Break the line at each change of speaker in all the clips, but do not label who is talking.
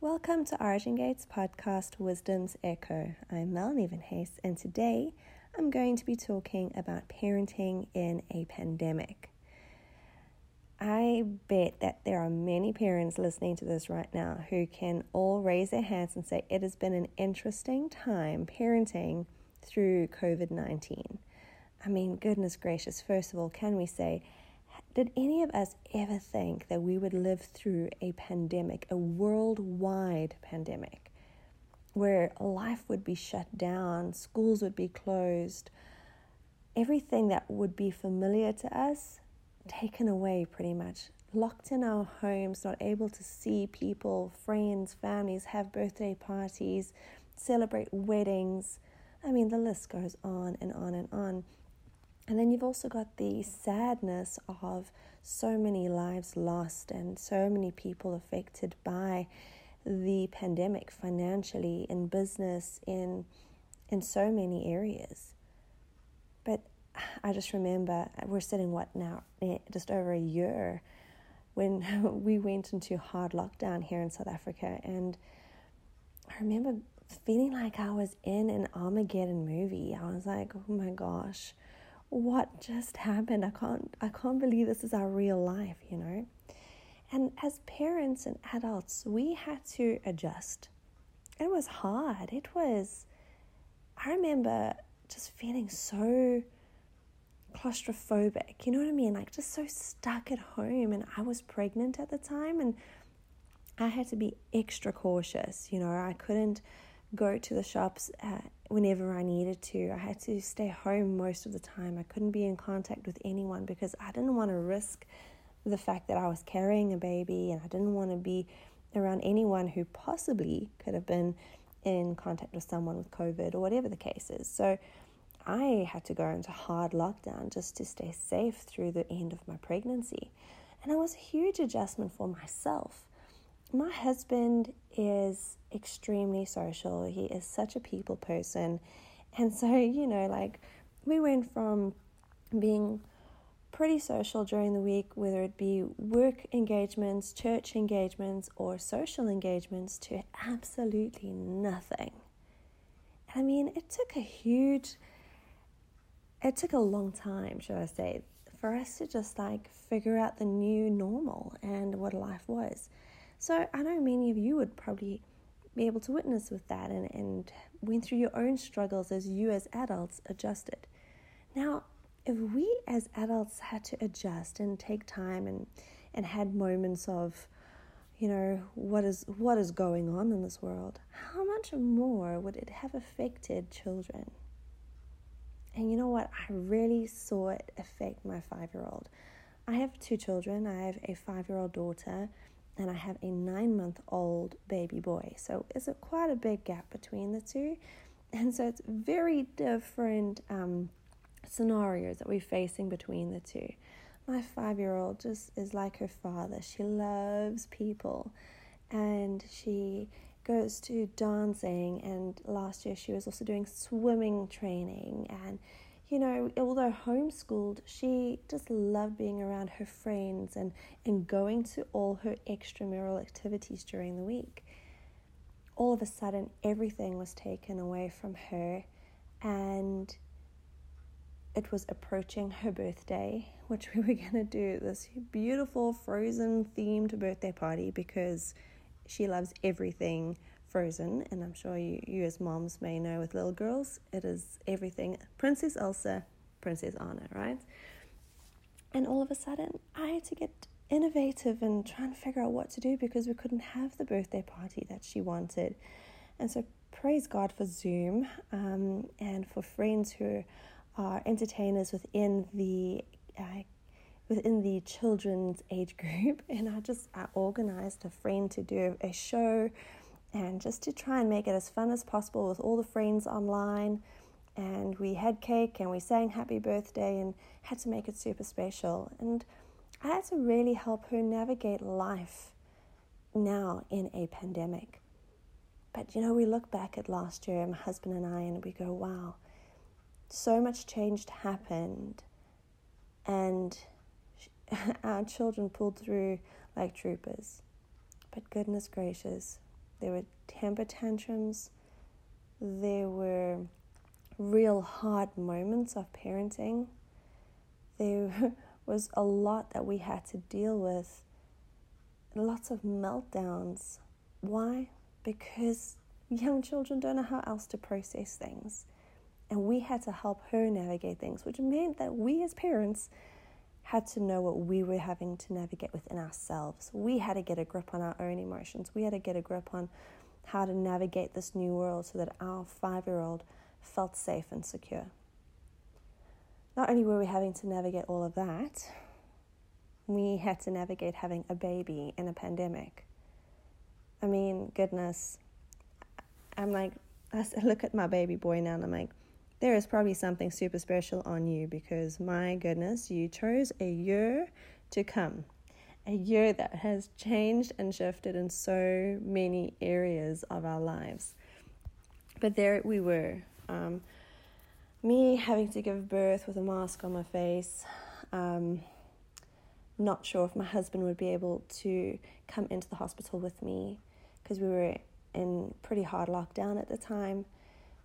Welcome to Origin Gates podcast Wisdom's Echo. I'm Melanie Van Hayes, and today I'm going to be talking about parenting in a pandemic. I bet that there are many parents listening to this right now who can all raise their hands and say it has been an interesting time parenting through COVID 19. I mean, goodness gracious, first of all, can we say, did any of us ever think that we would live through a pandemic, a worldwide pandemic, where life would be shut down, schools would be closed, everything that would be familiar to us taken away pretty much? Locked in our homes, not able to see people, friends, families, have birthday parties, celebrate weddings. I mean, the list goes on and on and on. And then you've also got the sadness of so many lives lost and so many people affected by the pandemic financially, in business, in in so many areas. But I just remember we're sitting what now eh, just over a year when we went into hard lockdown here in South Africa and I remember feeling like I was in an Armageddon movie. I was like, "Oh my gosh, what just happened? I can't I can't believe this is our real life, you know? And as parents and adults, we had to adjust. It was hard. It was I remember just feeling so claustrophobic. You know what I mean? Like just so stuck at home and I was pregnant at the time and I had to be extra cautious. You know, I couldn't go to the shops uh, whenever I needed to. I had to stay home most of the time. I couldn't be in contact with anyone because I didn't want to risk the fact that I was carrying a baby and I didn't want to be around anyone who possibly could have been in contact with someone with COVID or whatever the case is. So I had to go into hard lockdown just to stay safe through the end of my pregnancy. And it was a huge adjustment for myself my husband is extremely social. He is such a people person. And so, you know, like we went from being pretty social during the week, whether it be work engagements, church engagements, or social engagements, to absolutely nothing. I mean, it took a huge, it took a long time, should I say, for us to just like figure out the new normal and what life was. So I know many of you would probably be able to witness with that and, and went through your own struggles as you as adults adjusted. Now, if we as adults had to adjust and take time and, and had moments of, you know, what is what is going on in this world, how much more would it have affected children? And you know what? I really saw it affect my five year old. I have two children. I have a five year old daughter and I have a nine month old baby boy. So it's a, quite a big gap between the two. And so it's very different um, scenarios that we're facing between the two. My five year old just is like her father. She loves people and she goes to dancing. And last year she was also doing swimming training and you know, although homeschooled, she just loved being around her friends and, and going to all her extramural activities during the week. All of a sudden, everything was taken away from her, and it was approaching her birthday, which we were going to do this beautiful frozen themed birthday party because she loves everything Frozen, and I'm sure you, you as moms may know with little girls, it is everything Princess Elsa, Princess Anna, right? And all of a sudden, I had to get innovative and try and figure out what to do because we couldn't have the birthday party that she wanted. And so, praise God for Zoom um, and for friends who are entertainers within the uh, within the children's age group. And I just I organized a friend to do a show and just to try and make it as fun as possible with all the friends online. And we had cake and we sang happy birthday and had to make it super special. And I had to really help her navigate life now in a pandemic. But you know, we look back at last year, my husband and I, and we go, wow, so much change happened. And our children pulled through like troopers. But goodness gracious, there were temper tantrums, there were real hard moments of parenting. There was a lot that we had to deal with, lots of meltdowns. Why? Because young children don't know how else to process things. And we had to help her navigate things, which meant that we as parents had to know what we were having to navigate within ourselves. We had to get a grip on our own emotions. We had to get a grip on how to navigate this new world so that our five year old felt safe and secure. Not only were we having to navigate all of that, we had to navigate having a baby in a pandemic. I mean, goodness, I'm like, I look at my baby boy now and I'm like, there is probably something super special on you because my goodness, you chose a year to come. A year that has changed and shifted in so many areas of our lives. But there we were. Um, me having to give birth with a mask on my face. Um, not sure if my husband would be able to come into the hospital with me because we were in pretty hard lockdown at the time.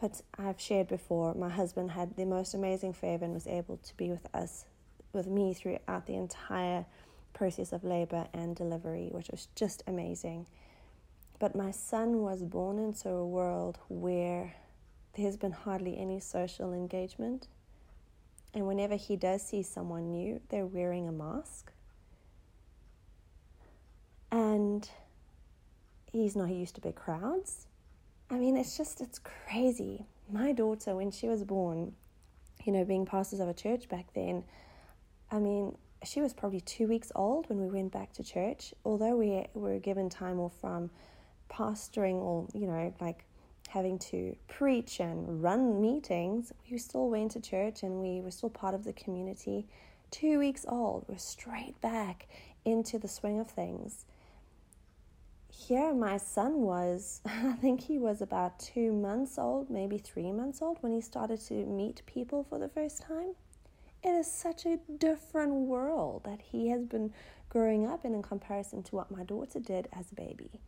But I've shared before, my husband had the most amazing favor and was able to be with us, with me throughout the entire process of labor and delivery, which was just amazing. But my son was born into a world where there's been hardly any social engagement. And whenever he does see someone new, they're wearing a mask. And he's not used to big crowds. I mean, it's just, it's crazy. My daughter, when she was born, you know, being pastors of a church back then, I mean, she was probably two weeks old when we went back to church. Although we were given time off from pastoring or, you know, like having to preach and run meetings, we still went to church and we were still part of the community. Two weeks old, we're straight back into the swing of things here my son was i think he was about two months old maybe three months old when he started to meet people for the first time. It is such a different world that he has been growing up in in comparison to what my daughter did as a baby.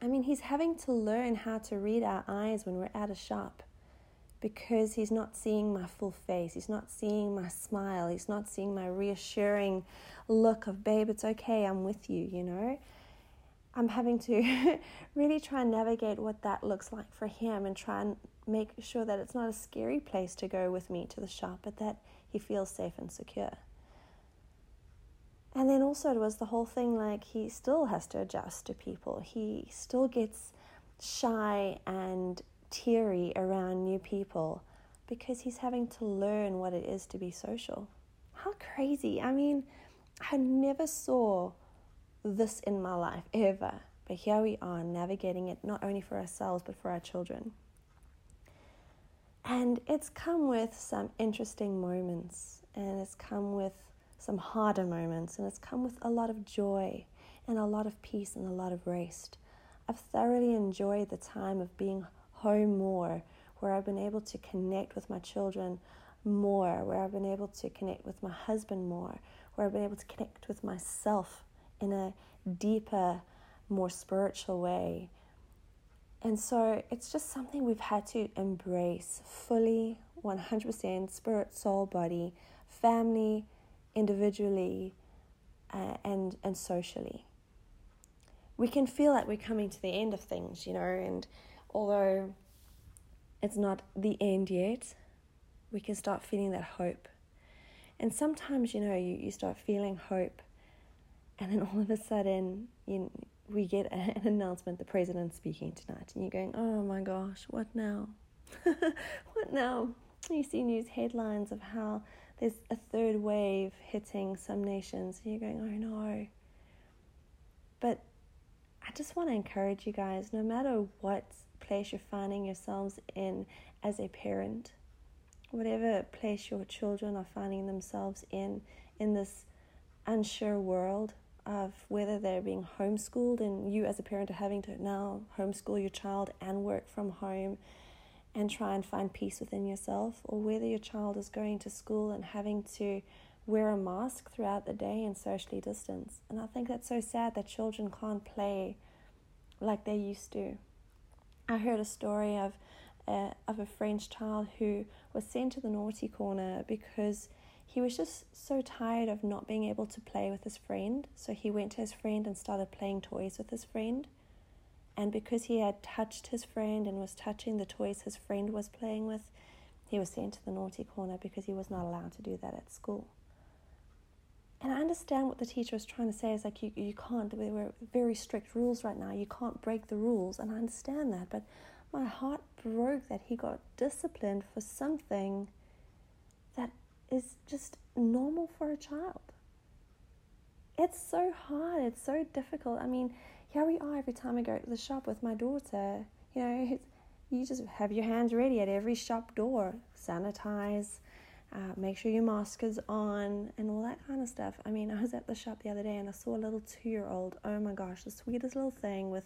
I mean he's having to learn how to read our eyes when we're at a shop because he's not seeing my full face he's not seeing my smile he's not seeing my reassuring look of babe it's okay i'm with you you know I'm having to really try and navigate what that looks like for him and try and make sure that it's not a scary place to go with me to the shop, but that he feels safe and secure. And then also, it was the whole thing like he still has to adjust to people. He still gets shy and teary around new people because he's having to learn what it is to be social. How crazy! I mean, I never saw this in my life ever. But here we are navigating it not only for ourselves but for our children. And it's come with some interesting moments, and it's come with some harder moments, and it's come with a lot of joy and a lot of peace and a lot of rest. I've thoroughly enjoyed the time of being home more, where I've been able to connect with my children more, where I've been able to connect with my husband more, where I've been able to connect with myself in a deeper, more spiritual way. And so it's just something we've had to embrace fully, 100% spirit, soul, body, family, individually, uh, and, and socially. We can feel like we're coming to the end of things, you know, and although it's not the end yet, we can start feeling that hope. And sometimes, you know, you, you start feeling hope and then all of a sudden, you, we get an announcement the president's speaking tonight, and you're going, oh my gosh, what now? what now? You see news headlines of how there's a third wave hitting some nations, and you're going, oh no. But I just want to encourage you guys no matter what place you're finding yourselves in as a parent, whatever place your children are finding themselves in, in this unsure world, of whether they're being homeschooled and you as a parent are having to now homeschool your child and work from home and try and find peace within yourself, or whether your child is going to school and having to wear a mask throughout the day and socially distance. And I think that's so sad that children can't play like they used to. I heard a story of uh, of a French child who was sent to the naughty corner because he was just so tired of not being able to play with his friend. So he went to his friend and started playing toys with his friend. And because he had touched his friend and was touching the toys his friend was playing with, he was sent to the naughty corner because he was not allowed to do that at school. And I understand what the teacher was trying to say is like, you, you can't, there were very strict rules right now. You can't break the rules. And I understand that. But my heart broke that he got disciplined for something is just normal for a child. It's so hard. It's so difficult. I mean, here we are every time I go to the shop with my daughter. You know, you just have your hands ready at every shop door, sanitize, uh, make sure your mask is on, and all that kind of stuff. I mean, I was at the shop the other day and I saw a little two year old. Oh my gosh, the sweetest little thing with,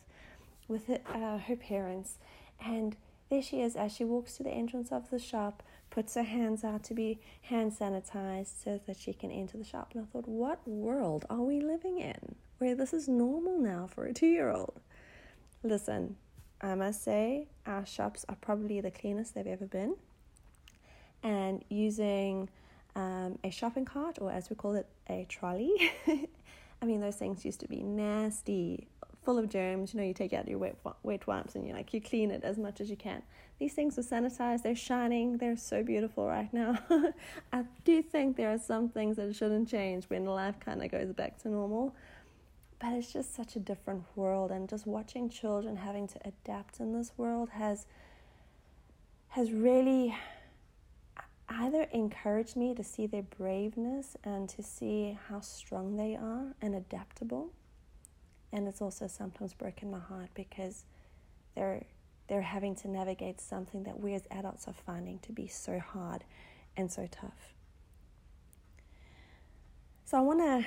with it, uh, her parents, and there she is as she walks to the entrance of the shop, puts her hands out to be hand sanitized so that she can enter the shop. And I thought, what world are we living in where this is normal now for a two year old? Listen, I must say, our shops are probably the cleanest they've ever been and using um, a shopping cart, or as we call it, a trolley. I mean, those things used to be nasty, full of germs. You know, you take out your wet, wet wipes and you like you clean it as much as you can. These things are sanitized. They're shining. They're so beautiful right now. I do think there are some things that shouldn't change when life kind of goes back to normal. But it's just such a different world, and just watching children having to adapt in this world has has really either encouraged me to see their braveness and to see how strong they are and adaptable. And it's also sometimes broken my heart because they're they're having to navigate something that we as adults are finding to be so hard and so tough. So I want to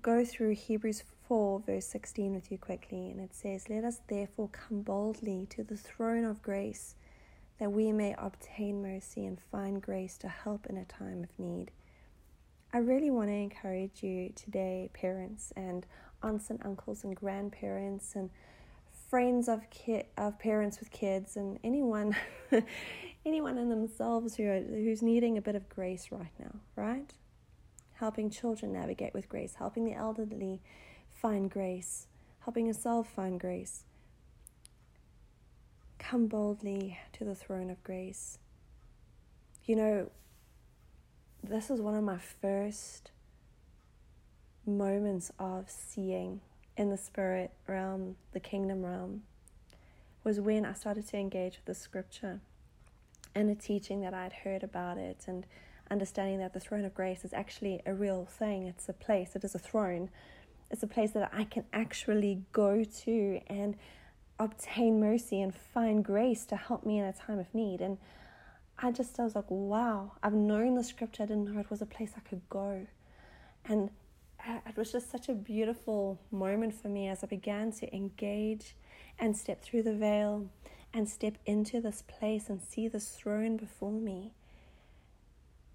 go through Hebrews 4, verse 16 with you quickly, and it says, Let us therefore come boldly to the throne of grace that we may obtain mercy and find grace to help in a time of need. I really want to encourage you today, parents and aunts and uncles and grandparents and friends of kid of parents with kids and anyone anyone in themselves who are, who's needing a bit of grace right now, right? Helping children navigate with grace, helping the elderly find grace, helping yourself find grace. Come boldly to the throne of grace. You know, this is one of my first moments of seeing in the spirit realm, the kingdom realm, was when I started to engage with the scripture and the teaching that I had heard about it and understanding that the throne of grace is actually a real thing. It's a place, it is a throne. It's a place that I can actually go to and obtain mercy and find grace to help me in a time of need. And I just I was like, wow, I've known the scripture, I didn't know it was a place I could go. And it was just such a beautiful moment for me as I began to engage and step through the veil and step into this place and see this throne before me.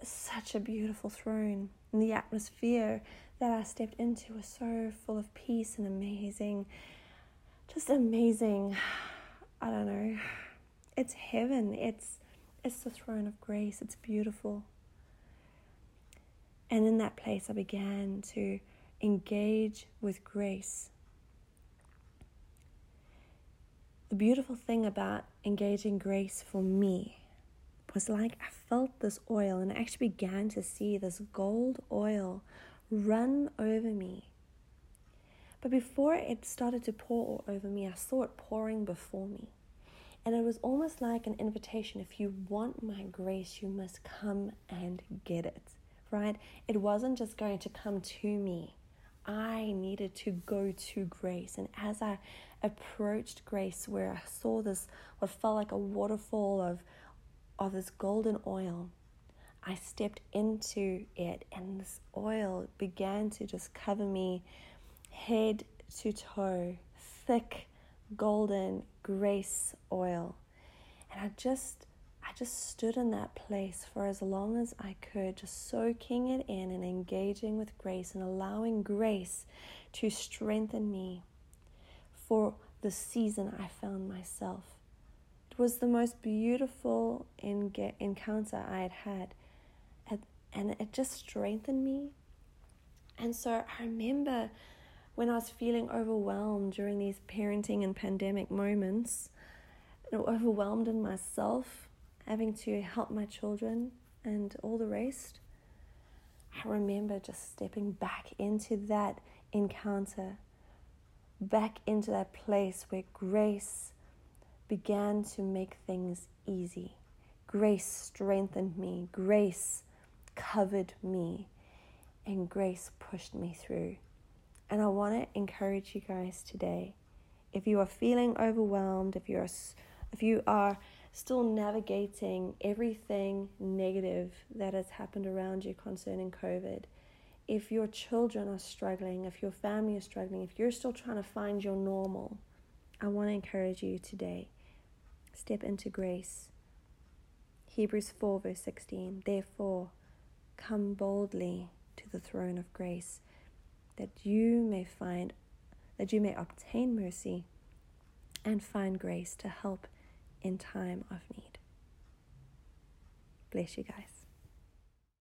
Such a beautiful throne. And the atmosphere that I stepped into was so full of peace and amazing just amazing. I don't know. It's heaven. It's it's the throne of grace. It's beautiful. And in that place I began to engage with grace. The beautiful thing about engaging grace for me was like I felt this oil and I actually began to see this gold oil run over me but before it started to pour over me, I saw it pouring before me. And it was almost like an invitation if you want my grace, you must come and get it, right? It wasn't just going to come to me. I needed to go to grace. And as I approached grace, where I saw this, what felt like a waterfall of, of this golden oil, I stepped into it, and this oil began to just cover me head to toe, thick golden grace oil. And I just I just stood in that place for as long as I could, just soaking it in and engaging with grace and allowing grace to strengthen me for the season I found myself. It was the most beautiful encounter I had had, and it just strengthened me. And so I remember when I was feeling overwhelmed during these parenting and pandemic moments, overwhelmed in myself, having to help my children and all the rest. I remember just stepping back into that encounter, back into that place where grace began to make things easy. Grace strengthened me, grace covered me, and grace pushed me through. And I want to encourage you guys today. If you are feeling overwhelmed, if you're if you are still navigating everything negative that has happened around you concerning COVID, if your children are struggling, if your family is struggling, if you're still trying to find your normal, I want to encourage you today. Step into grace. Hebrews 4, verse 16. Therefore, come boldly to the throne of grace, that you may find, that you may obtain mercy and find grace to help in time of need. Bless you guys.